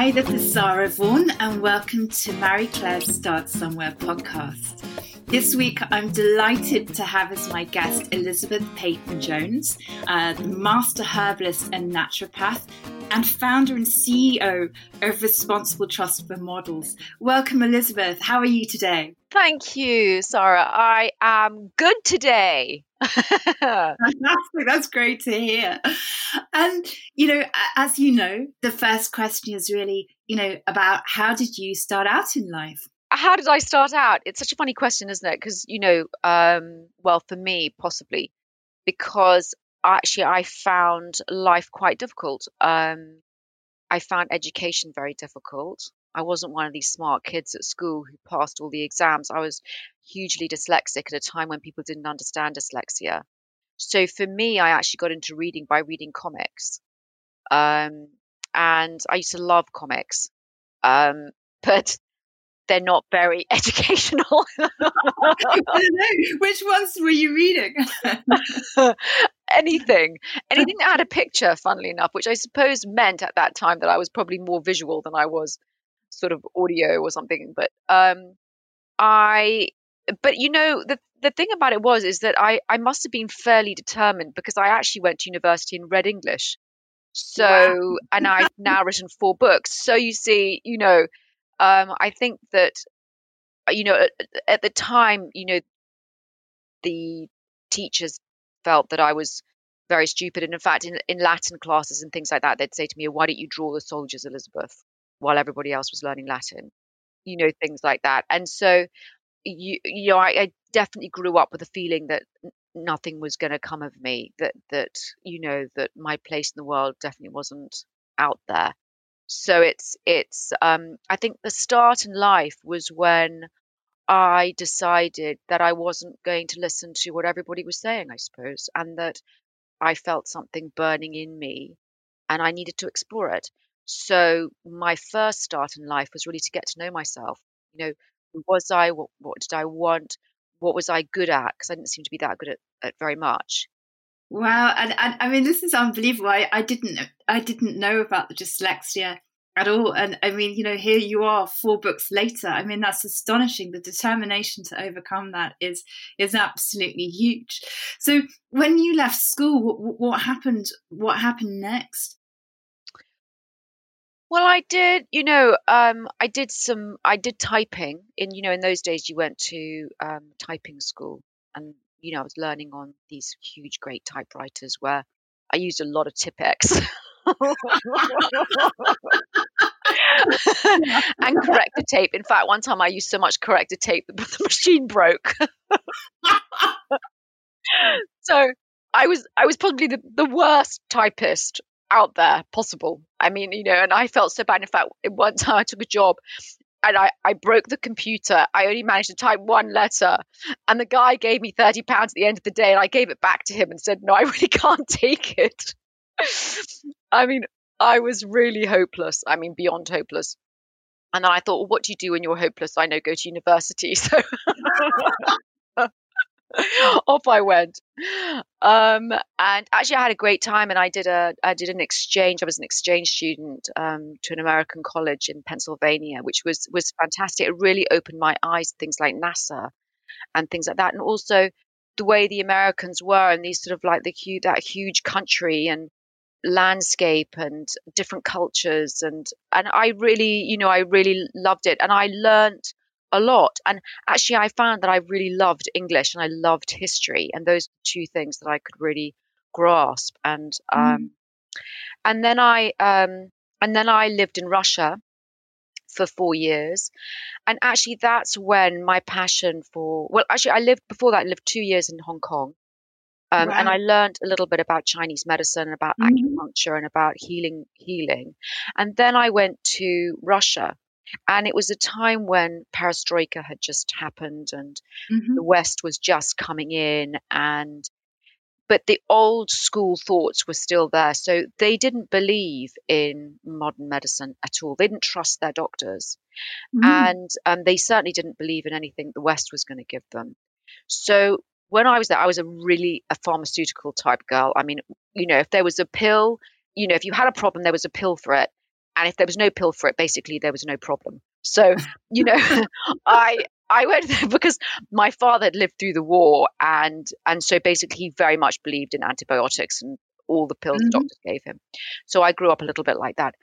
Hi, this is Sarah Vaughan, and welcome to Marie Claire's Start Somewhere podcast. This week, I'm delighted to have as my guest Elizabeth Peyton Jones, uh, the master herbalist and naturopath, and founder and CEO of Responsible Trust for Models. Welcome, Elizabeth. How are you today? Thank you, Sarah. I am good today. Fantastic. That's great to hear. And, you know, as you know, the first question is really, you know, about how did you start out in life? How did I start out? It's such a funny question, isn't it? Because, you know, um, well, for me, possibly because actually I found life quite difficult. Um, I found education very difficult. I wasn't one of these smart kids at school who passed all the exams. I was hugely dyslexic at a time when people didn't understand dyslexia. So for me, I actually got into reading by reading comics. Um, and I used to love comics. Um, but they're not very educational. Which ones were you reading? Anything, anything that had a picture, funnily enough, which I suppose meant at that time that I was probably more visual than I was sort of audio or something. But um, I, but you know, the the thing about it was is that I I must have been fairly determined because I actually went to university and read English. So, wow. and I've now written four books. So you see, you know, um, I think that, you know, at, at the time, you know, the teachers felt that I was very stupid. And in fact, in, in Latin classes and things like that, they'd say to me, Why don't you draw the soldiers, Elizabeth, while everybody else was learning Latin? You know, things like that. And so, you, you know, I, I definitely grew up with a feeling that nothing was going to come of me, that, that, you know, that my place in the world definitely wasn't out there. So it's, it's, um, I think the start in life was when I decided that I wasn't going to listen to what everybody was saying, I suppose, and that I felt something burning in me and I needed to explore it. So my first start in life was really to get to know myself. You know, who was I? What, what did I want? What was I good at? Because I didn't seem to be that good at, at very much. Wow, and, and I mean, this is unbelievable. I, I didn't I didn't know about the dyslexia at all. And I mean, you know, here you are four books later. I mean, that's astonishing. The determination to overcome that is is absolutely huge. So when you left school, what, what happened? What happened next? Well, I did, you know, um, I did some, I did typing. In you know, in those days, you went to um, typing school, and you know, I was learning on these huge, great typewriters where I used a lot of Tipp-Ex. and corrector tape. In fact, one time I used so much corrector tape that the machine broke. so I was I was probably the, the worst typist out there possible. I mean, you know, and I felt so bad. In fact, one time I took a job and I, I broke the computer. I only managed to type one letter. And the guy gave me £30 at the end of the day. And I gave it back to him and said, No, I really can't take it. I mean, I was really hopeless. I mean, beyond hopeless. And then I thought, well, what do you do when you're hopeless? I know, go to university. So off I went. Um, and actually, I had a great time, and I did a I did an exchange. I was an exchange student um, to an American college in Pennsylvania, which was was fantastic. It really opened my eyes to things like NASA and things like that, and also the way the Americans were, and these sort of like the that huge country and landscape and different cultures and and I really you know I really loved it and I learned a lot. And actually I found that I really loved English and I loved history and those two things that I could really grasp and um mm. and then I um and then I lived in Russia for 4 years. And actually that's when my passion for well actually I lived before that I lived 2 years in Hong Kong um, And I learned a little bit about Chinese medicine, and about mm-hmm. acupuncture, and about healing. Healing, and then I went to Russia, and it was a time when perestroika had just happened, and mm-hmm. the West was just coming in, and but the old school thoughts were still there. So they didn't believe in modern medicine at all. They didn't trust their doctors, mm-hmm. and um, they certainly didn't believe in anything the West was going to give them. So when I was there, I was a really a pharmaceutical type girl. I mean, you know, if there was a pill, you know, if you had a problem, there was a pill for it. and if there was no pill for it, basically there was no problem. So, you know, I I went there because my father had lived through the war and and so basically he very much believed in antibiotics and all the pills mm-hmm. the doctors gave him. So I grew up a little bit like that.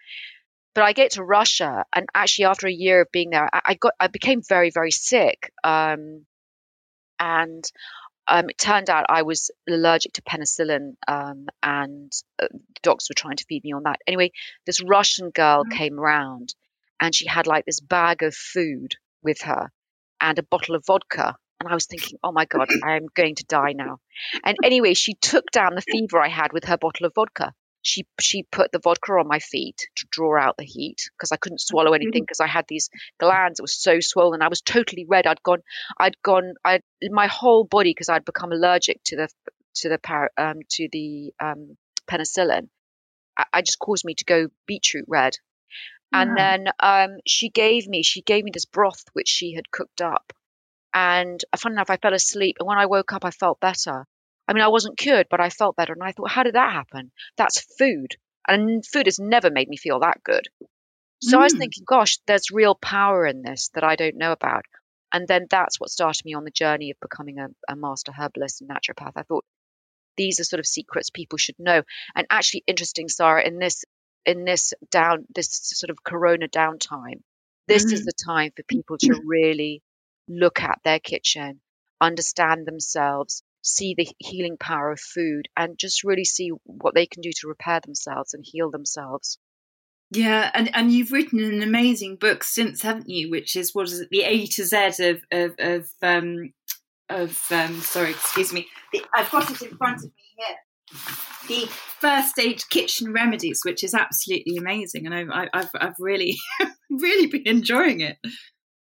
But I get to Russia and actually after a year of being there, I, I got I became very, very sick. Um, and um, it turned out I was allergic to penicillin, um, and uh, the doctors were trying to feed me on that. Anyway, this Russian girl mm-hmm. came around, and she had like this bag of food with her and a bottle of vodka. And I was thinking, oh my God, I'm going to die now. And anyway, she took down the fever I had with her bottle of vodka. She she put the vodka on my feet to draw out the heat because I couldn't swallow anything because I had these glands that were so swollen. I was totally red. I'd gone, I'd gone, I my whole body because I'd become allergic to the to the um, to the um, penicillin. I, I just caused me to go beetroot red and then um, she gave me she gave me this broth which she had cooked up. And uh, fun enough, I fell asleep. And when I woke up, I felt better. I mean, I wasn't cured, but I felt better. And I thought, how did that happen? That's food. And food has never made me feel that good. So mm. I was mm. thinking, gosh, there's real power in this that I don't know about. And then that's what started me on the journey of becoming a, a master herbalist and naturopath. I thought these are sort of secrets people should know. And actually, interesting, Sarah, in this in this down this sort of corona downtime this mm-hmm. is the time for people to really look at their kitchen understand themselves see the healing power of food and just really see what they can do to repair themselves and heal themselves yeah, and, and you've written an amazing book since, haven't you? Which is what is it, the A to Z of of of um of um sorry, excuse me. The, I've got it in front of me here the first aid kitchen remedies, which is absolutely amazing, and I, have I've really really been enjoying it.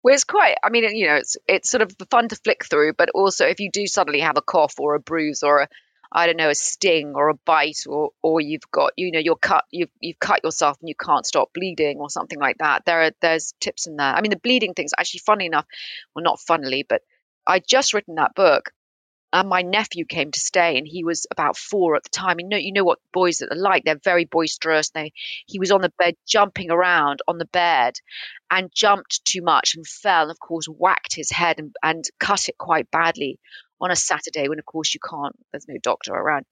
It's quite. I mean, you know, it's it's sort of fun to flick through, but also if you do suddenly have a cough or a bruise or a I don't know a sting or a bite or or you've got you know you're cut you've you've cut yourself and you can't stop bleeding or something like that. There are there's tips in there. I mean, the bleeding thing's actually funny enough. Well, not funnily, but I just written that book and my nephew came to stay and he was about four at the time. You know, you know what boys are like they're very boisterous. They he was on the bed jumping around on the bed and jumped too much and fell and of course whacked his head and, and cut it quite badly on a saturday when of course you can't there's no doctor around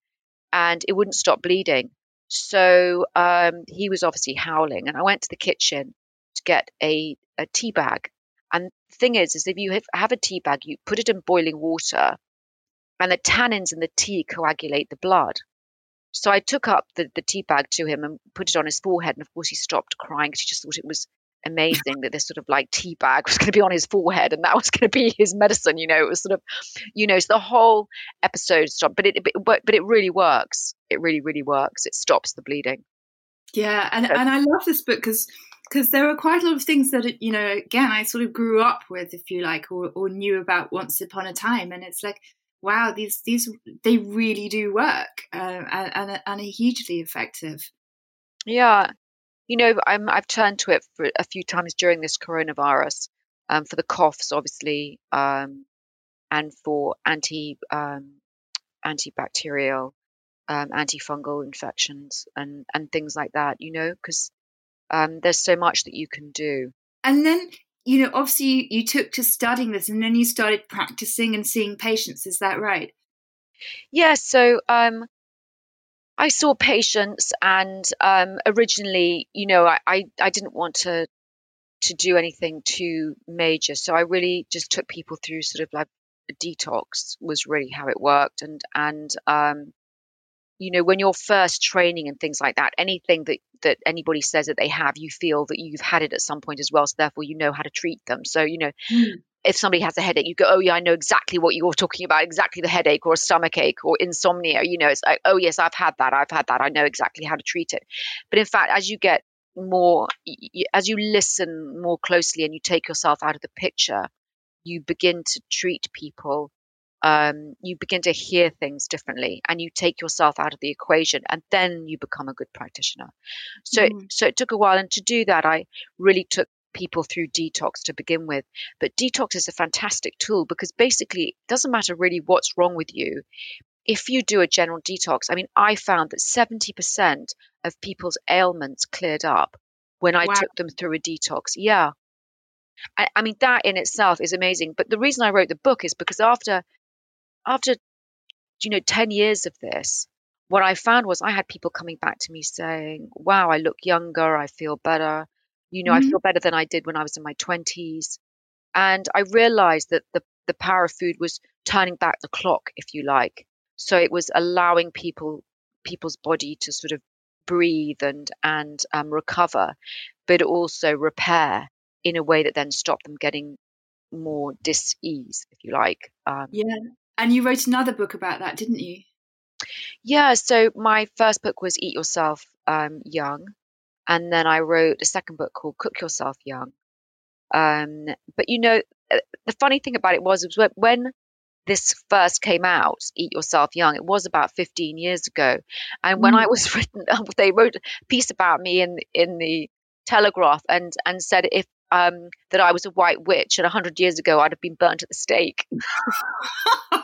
and it wouldn't stop bleeding. So um, he was obviously howling and i went to the kitchen to get a, a tea bag. And the thing is is if you have, have a tea bag you put it in boiling water and the tannins in the tea coagulate the blood. So I took up the, the tea bag to him and put it on his forehead. And of course, he stopped crying because he just thought it was amazing that this sort of like tea bag was going to be on his forehead and that was going to be his medicine. You know, it was sort of, you know, so the whole episode stopped. But it, but, but it really works. It really, really works. It stops the bleeding. Yeah, and so, and I love this book because because there are quite a lot of things that you know again I sort of grew up with, if you like, or, or knew about once upon a time, and it's like wow, these these they really do work uh, and, and and are hugely effective. Yeah, you know, I'm I've turned to it for a few times during this coronavirus, um, for the coughs, obviously, um, and for anti um, antibacterial, um, antifungal infections and and things like that. You know, because um, there's so much that you can do. And then you know, obviously you, you took to studying this and then you started practicing and seeing patients. Is that right? Yeah. So um, I saw patients, and um, originally, you know, I, I, I didn't want to to do anything too major, so I really just took people through sort of like a detox was really how it worked, and and um, you know when you're first training and things like that anything that that anybody says that they have you feel that you've had it at some point as well so therefore you know how to treat them so you know mm. if somebody has a headache you go oh yeah i know exactly what you're talking about exactly the headache or a stomach ache or insomnia you know it's like oh yes i've had that i've had that i know exactly how to treat it but in fact as you get more as you listen more closely and you take yourself out of the picture you begin to treat people um, you begin to hear things differently and you take yourself out of the equation and then you become a good practitioner so mm. so it took a while and to do that i really took people through detox to begin with but detox is a fantastic tool because basically it doesn't matter really what's wrong with you if you do a general detox i mean i found that 70% of people's ailments cleared up when I Wow. took them through a detox. Yeah. I, I mean, that in itself is amazing. But the reason I wrote the book is because after, after, you know, 10 years of this, what I found was I had people coming back to me saying, wow, I look younger. I feel better. You know, I Mhm. feel better than I did when I was in my 20s. And I realized that the, the power of food was turning back the clock, if you like. So it was allowing people people's body to sort of breathe and and um, recover, but also repair in a way that then stopped them getting more dis-ease, if you like. Um, Yeah. And you wrote another book about that, didn't you? yeah. So my first book was Eat Yourself um, Young, and then I wrote a second book called Cook Yourself Young. Um, but you know, uh, the funny thing about it was, was when- this first came out, Eat Yourself Young, it was about 15 years ago. And when I Mm. was written, they wrote a piece about me in in the Telegraph and and said if um, that I was a white witch and 100 years ago I'd have been burnt at the stake.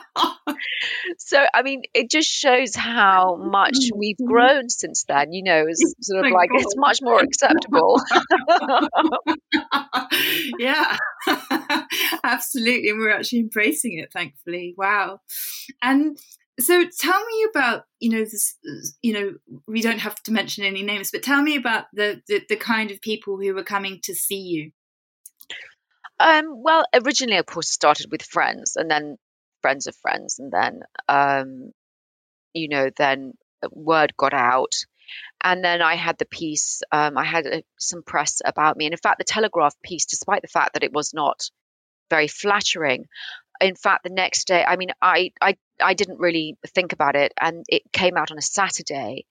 So I mean, it just shows how mm-hmm. much mm-hmm. we've mm-hmm. grown since then. You know, it's sort of like it's much more acceptable. yeah, absolutely. And we're actually embracing it, thankfully. Wow. And so tell me about, you know, this, you know, we don't have to mention any names, but tell me about the, the, the kind of people who were coming to see you. Um, well, originally, of course, it started with friends, and then friends of friends, and then, um, you know, then word got out, and then I had the piece. Um, I had uh, some press about me, and in fact, the Telegraph piece, despite the fact that it was not very flattering, in fact, the next day, I mean, I, I, I didn't really think about it, and it came out on a Saturday,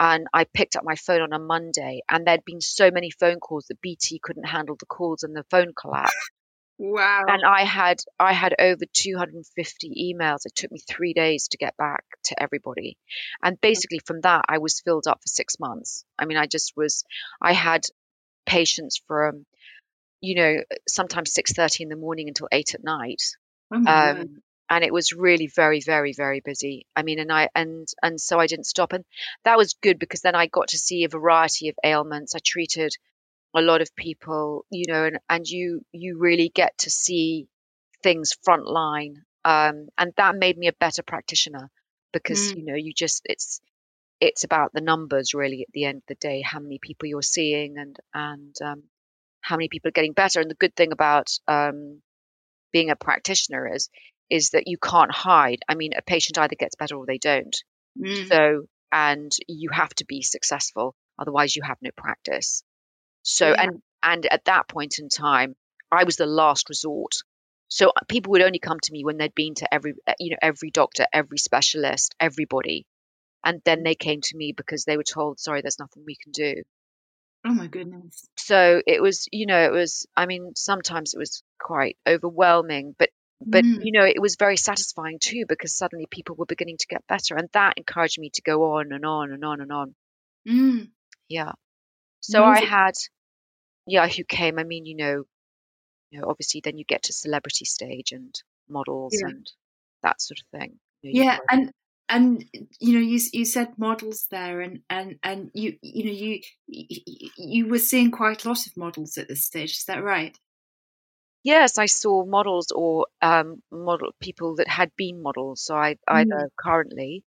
and I picked up my phone on a Monday, and there'd been so many phone calls that BT couldn't handle the calls, and the phone collapsed Wow. and I had I had over 250 emails. It took me three days to get back to everybody, and basically from that I was filled up for six months. I mean, I just was. I had patients from, you know, sometimes 6:30 in the morning until eight at night, oh um, and it was really very very very busy. I mean, and I and and so I didn't stop, and that was good because then I got to see a variety of ailments. I treated a lot of people, you know, and, and you you really get to see things frontline, um, and that made me a better practitioner because Mm. you know you just it's it's about the numbers really at the end of the day, how many people you're seeing and and um, how many people are getting better. And the good thing about um, being a practitioner is is that you can't hide. I mean, a patient either gets better or they don't. Mm. So and you have to be successful, otherwise you have no practice. So Yeah. and and at that point in time, I was the last resort. So uh, people would only come to me when they'd been to every uh, you know every doctor, every specialist, everybody, and then they came to me because they were told, "Sorry, there's nothing we can do." Oh my goodness. So it was you know it was I mean sometimes it was quite overwhelming, but but Mm. you know it was very satisfying too because suddenly people were beginning to get better, and that encouraged me to go on and on and on and on. Mm. Yeah. So I had, yeah, who came. I mean, you know, you know, obviously then you get to celebrity stage and models Yeah. and that sort of thing. You know, Yeah, and and you know you you said models there, and and and you you know you you, were seeing quite a lot of models at this stage. Is that right? Yes, I saw models or um, model people that had been models, so I Mm. either currently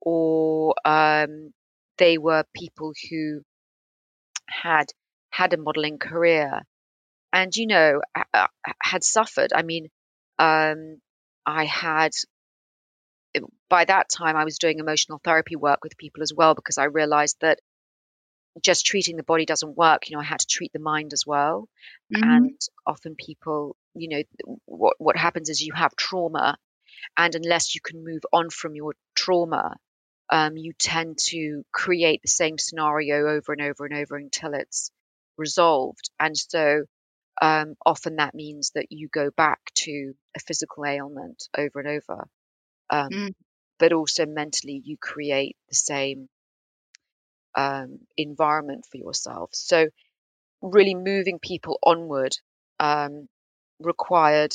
or um, they were people who had had a modeling career and you know ha- ha- had suffered. I mean, um, I had by that time I was doing emotional therapy work with people as well because I realized that just treating the body doesn't work. You know, I had to treat the mind as well. Mhm. And often people, you know, what what happens is you have trauma, and unless you can move on from your trauma, um, you tend to create the same scenario over and over and over until it's resolved. And so um, often that means that you go back to a physical ailment over and over. Um, Mm. but also mentally you create the same um, environment for yourself. So really moving people onward um, required,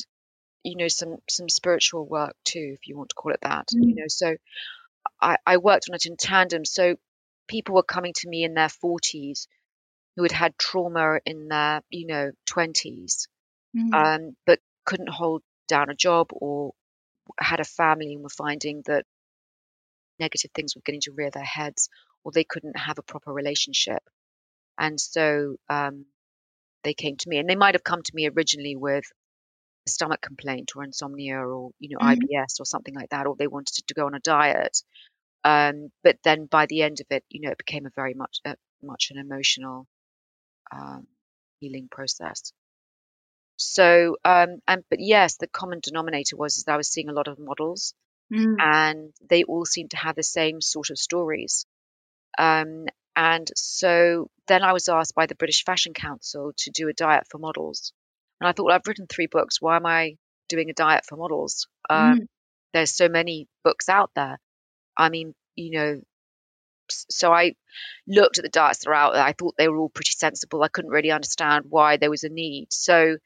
you know, some some spiritual work too, if you want to call it that. You Mm. know, so I, I worked on it in tandem. So people were coming to me in their forties who had had trauma in their, you know, 20s, Mm. um, but couldn't hold down a job or had a family and were finding that negative things were getting to rear their heads or they couldn't have a proper relationship. And so um, they came to me and they might have come to me originally with a stomach complaint or insomnia or, you know, Mhm. IBS or something like that, or they wanted to go on a diet. Um, but then by the end of it, you know, it became a very much, uh, much an emotional um, healing process. So, um, and but yes, the common denominator was is that I was seeing a lot of models, Mm. and they all seemed to have the same sort of stories. Um, and so then I was asked by the British Fashion Council to do a diet for models, and I thought, well, I've written three books. Why am I doing a diet for models? Um, Mm. there's so many books out there. I mean, you know, so I looked at the diets that are out there. I thought they were all pretty sensible. I couldn't really understand why there was a need. So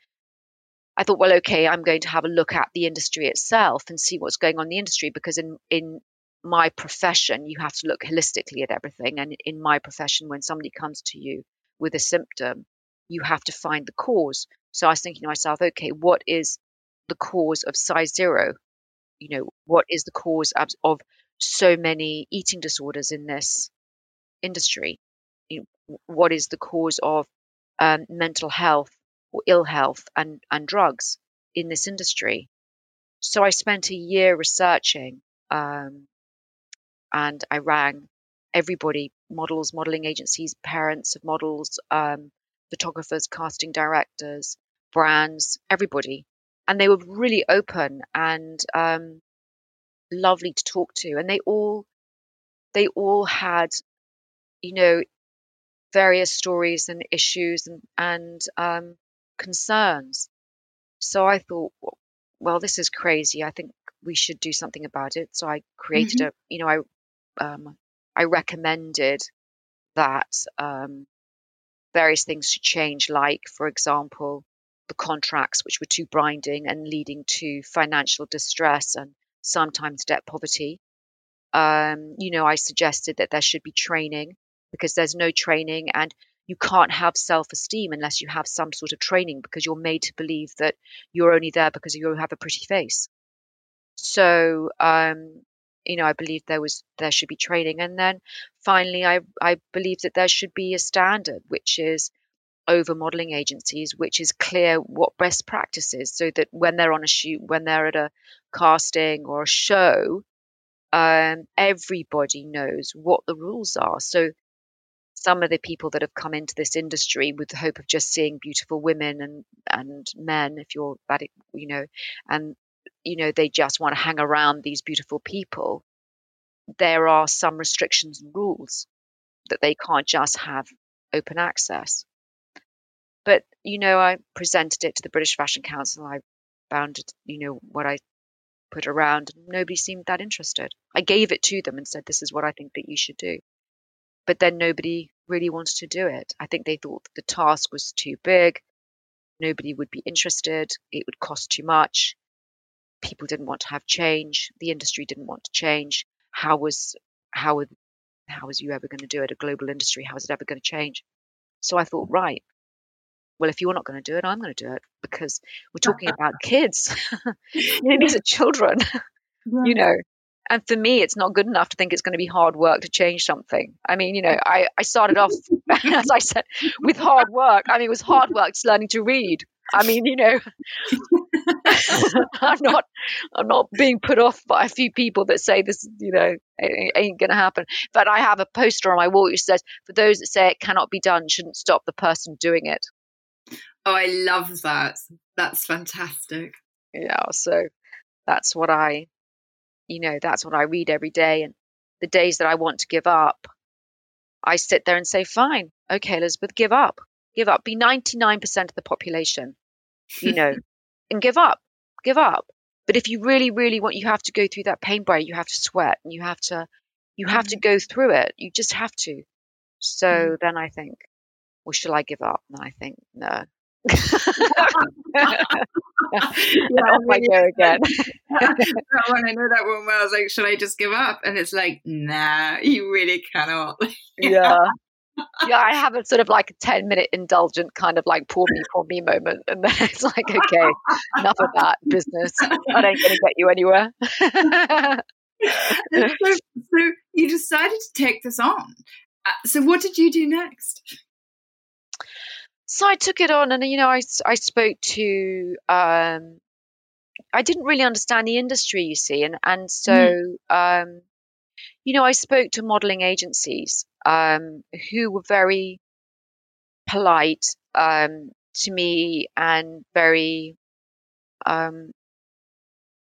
I thought, well, okay, I'm going to have a look at the industry itself and see what's going on in the industry because in in my profession, you have to look holistically at everything. And in my profession, when somebody comes to you with a symptom, you have to find the cause. So I was thinking to myself, okay, what is the cause of size zero? You know, what is the cause of, of so many eating disorders in this industry? You know, what is the cause of um, mental health or ill health and, and drugs in this industry? So I spent a year researching um, and I rang everybody models, modeling agencies, parents of models, um, photographers, casting directors, brands, everybody. And they were really open and um, lovely to talk to. And they all, they all had, you know, various stories and issues and, and um, concerns. So I thought, well, this is crazy. I think we should do something about it. So I created Mhm. a, you know, I um, I recommended that um, various things should change, like, for example, the contracts, which were too binding and leading to financial distress and sometimes debt poverty. Um, you know, I suggested that there should be training because there's no training and you can't have self esteem unless you have some sort of training because you're made to believe that you're only there because you have a pretty face. So, um, you know, I believe there was there should be training, and then finally, I I believe that there should be a standard, which is over modeling agencies, which is clear what best practice is, so that when they're on a shoot, when they're at a casting or a show, um, everybody knows what the rules are. So some of the people that have come into this industry with the hope of just seeing beautiful women and and men, if you're that, you know, and you know they just want to hang around these beautiful people. There are some restrictions and rules that they can't just have open access. But you know, I presented it to the British Fashion Council. I bounded, you know, what I put around, nobody seemed that interested. I gave it to them and said, "This is what I think that you should do." But then nobody really wanted to do it. I think they thought the task was too big. Nobody would be interested. It would cost too much. People didn't want to have change. The industry didn't want to change. How was how how was you ever going to do it? A global industry, how is it ever going to change? So I thought, right, well, if you're not going to do it, I'm going to do it because we're talking about kids. you know, these are children, you know. And for me, it's not good enough to think it's going to be hard work to change something. I mean, you know, I, I started off, as I said, with hard work. I mean, it was hard work just learning to read. I mean, you know, I'm not, I'm not being put off by a few people that say this, you know, ain't going to happen. But I have a poster on my wall which says, "For those that say it cannot be done, shouldn't stop the person doing it." Oh, I love that. That's fantastic. Yeah, so that's what I, you know, that's what I read every day. And the days that I want to give up, I sit there and say, "Fine, okay, Elizabeth, give up, give up. Be 99% of the population, you know, and give up, give up." But if you really, really want, you have to go through that pain barrier. You have to sweat, and you have to, you have to go through it. You just have to. So Mhm. then I think, well, shall I give up? And I think, no. Yeah, off I really. go again. that one, I know that one well. I was like, should I just give up? And it's like, nah, you really cannot. yeah. yeah, I have a sort of like a 10 minute indulgent kind of like poor me, poor me moment. And then it's like, okay, enough of that business. That ain't going to get you anywhere. so, so you decided to take this on. Uh, so what did you do next? So I took it on and, you know, I, I spoke to, um, I didn't really understand the industry, you see. And, and so, mm. um, you know, I spoke to modeling agencies um, who were very polite um, to me and very um,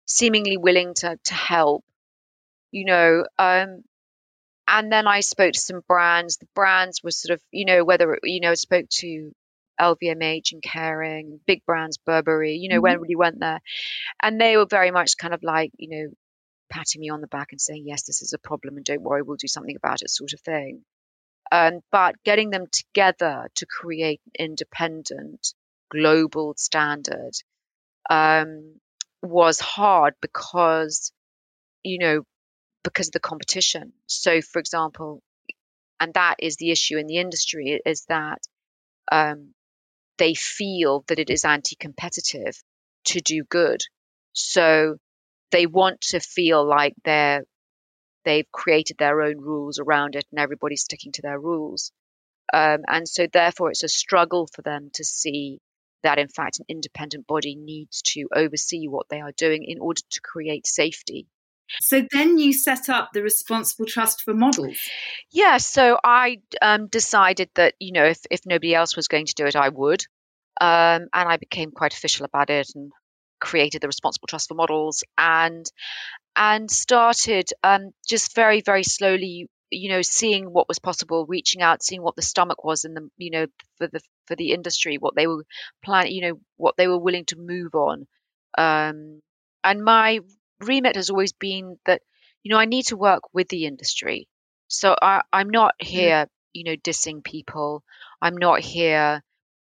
seemingly willing to, to help, you know. Um, and then I spoke to some brands. The brands were sort of, you know, whether, you know, I spoke to LVMH and Kering, big brands, Burberry, you know, mm-hmm. when really went there. And they were very much kind of like, you know, patting me on the back and saying, yes, this is a problem and don't worry, we'll do something about it, sort of thing. Um, but getting them together to create an independent global standard um, was hard because, you know, because of the competition. So, for example, and that is the issue in the industry is that um, they feel that it is anti-competitive to do good. So they want to feel like they're they've created their own rules around it and everybody's sticking to their rules. Um, and so, therefore, it's a struggle for them to see that, in fact, an independent body needs to oversee what they are doing in order to create safety. So then you set up the Responsible Trust for Models. Yeah, so I um, decided that, you know, if, if nobody else was going to do it, I would. Um, and I became quite official about it and created the Responsible Trust for Models and and started um, just very very slowly you know seeing what was possible reaching out seeing what the stomach was in the you know for the for the industry what they were planning you know what they were willing to move on um, and my remit has always been that you know i need to work with the industry. So I, i'm not mm. here you know dissing people. I'm not here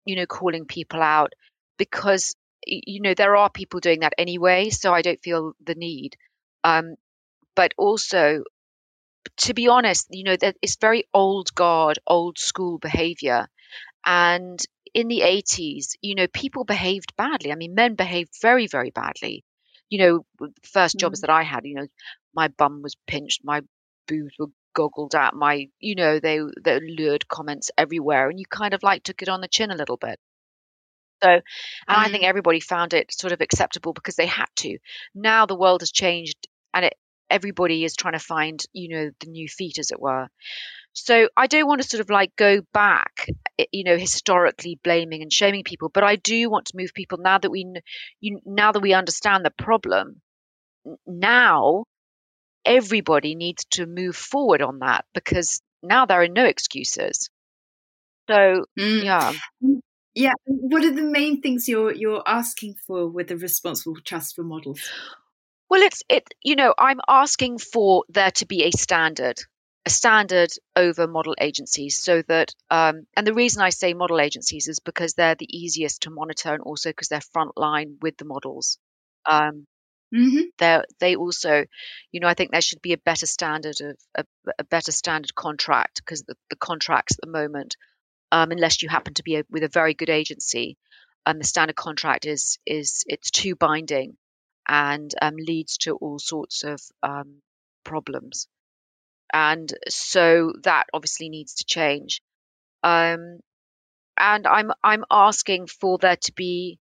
you know calling people out because you know there are people doing that anyway so i don't feel the need. Um, but also to be honest you know that it's very old guard old school behavior. And in the 80s you know people behaved badly. I mean men behaved very very badly you know first jobs mm. that i had you know my bum was pinched my boobs were goggled at my you know they they lured comments everywhere and you kind of like took it on the chin a little bit so, and mm. I think mm. everybody found it sort of acceptable because they had to. Now the world has changed and it, everybody is trying to find, you know, the new feet, as it were. So I don't want to sort of like go back, eh, you know, historically blaming and shaming people, but I do want to move people now that we, you, now that we understand the problem. Now, everybody needs to move forward on that because now there are no excuses. So mm. yeah. Mm. Yeah. What are the main things you're you're asking for with the responsible trust for models? Well, it's it. You know, I'm asking for there to be a standard, a standard over model agencies, so that. Um, and the reason I say model agencies is because they're the easiest to monitor, and also because they're frontline with the models. Um, Mm-hmm. They they also, you know, I think there should be a better standard of a, a better standard contract because the, the, contracts at the moment um, unless you happen to be a, with a very good agency. And the standard contract is is it's too binding and um, leads to all sorts of um, problems. And so that obviously needs to change. Um, and I'm I'm asking for there to be,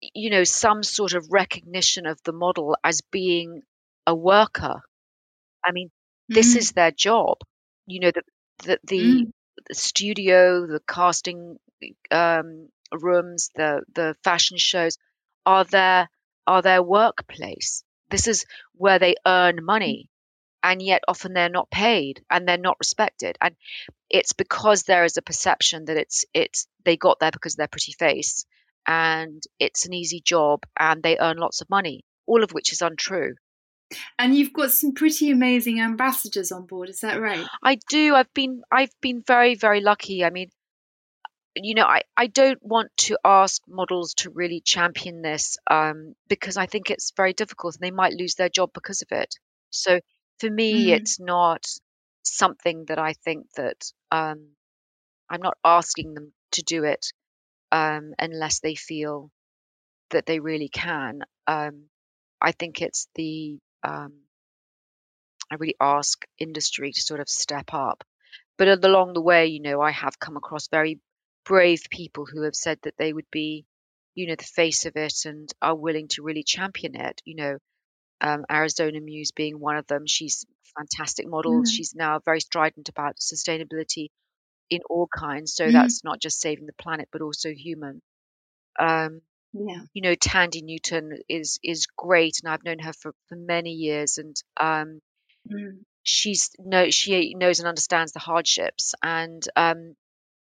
you know, some sort of recognition of the model as being a worker. I mean, mm-hmm. this is their job. You know, the the, the mm the studio, the casting um, rooms, the the fashion shows are their are their workplace. This is where they earn money, and yet often they're not paid and they're not respected. And it's because there is a perception that it's it's they got there because of their pretty face and it's an easy job and they earn lots of money, all of which is untrue. And you've got some pretty amazing ambassadors on board, is that right? I do. I've been I've been very very lucky. I mean, you know, I, I don't want to ask models to really champion this um, because I think it's very difficult and they might lose their job because of it. So for me, mm. it's not something that I think that um, I'm not asking them to do it um, unless they feel that they really can. Um, I think it's the um, I really ask industry to sort of step up. But along the way, you know, I have come across very brave people who have said that they would be, you know, the face of it and are willing to really champion it. You know, um, Arizona Muse being one of them. She's a fantastic model. Mm. She's now very strident about sustainability in all kinds. So Mm. that's not just saving the planet, but also human. Um, Yeah. you know, Thandie Newton is is great, and I've known her for, for many years, and um, Mm. she's no she knows and understands the hardships, and um,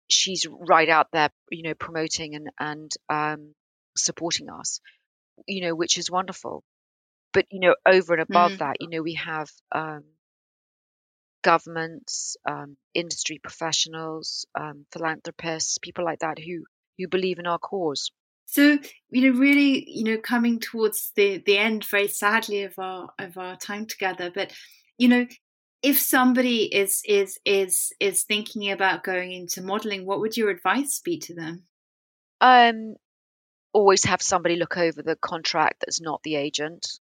she's right out there, you know, promoting and and um, supporting us, you know, which is wonderful. But you know, over and above Mm. that, you know, we have um, governments, um, industry professionals, um, philanthropists, people like that who who believe in our cause. So you know, really, you know, coming towards the the end, very sadly, of our of our time together. But you know, if somebody is is is is thinking about going into modeling, what would your advice be to them? Um, always have somebody look over the contract that's not the agent.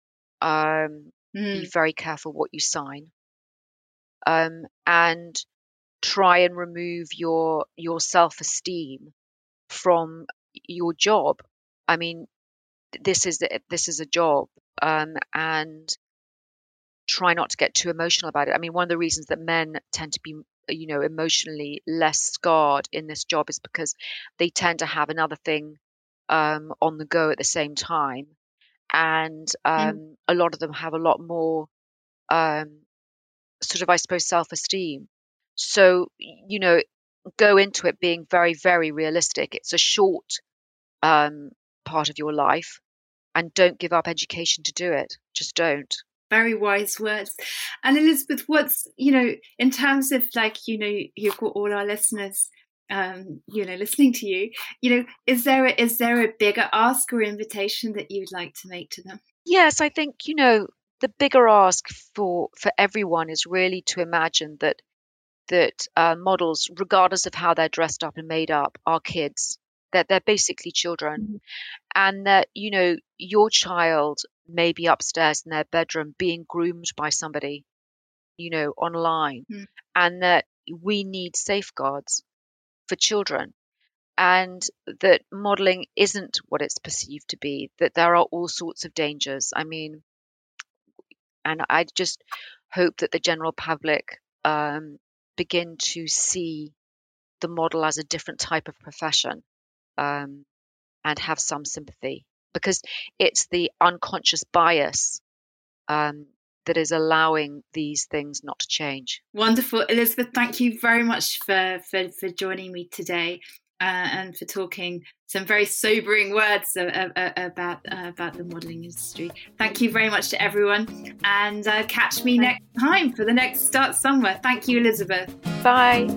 Um, be Mm. very careful what you sign. Um, and try and remove your your self-esteem from your job. I mean, this is the, this is a job, um, and try not to get too emotional about it. I mean, one of the reasons that men tend to be, you know, emotionally less scarred in this job is because they tend to have another thing um, on the go at the same time, and Mm. um, a lot of them have a lot more um, sort of, I suppose, self-esteem. So, you know, go into it being very, very realistic. It's a short um, part of your life, and don't give up education to do it. Just don't. Very wise words. And Elizabeth, what's you know, in terms of like you know, you've got all our listeners, um, you know, listening to you. You know, is there a, is there a bigger ask or invitation that you'd like to make to them? Yes, I think you know the bigger ask for for everyone is really to imagine that that uh, models, regardless of how they're dressed up and made up, are kids. That they're basically children, Mhm. and that you know your child may be upstairs in their bedroom being groomed by somebody, you know, online, Mm. and that we need safeguards for children and that modeling isn't what it's perceived to be that there are all sorts of dangers. I mean and i just hope that the general public um, begin to see the model as a different type of profession um, and have some sympathy because it's the unconscious bias um, that is allowing these things not to change Wonderful, Elizabeth. Thank you very much for for, for joining me today uh, and for talking some very sobering words uh, uh, about about the modelling industry. Thank you very much to everyone, and uh, catch me next time for the next Start Somewhere. Thank you, Elizabeth. bye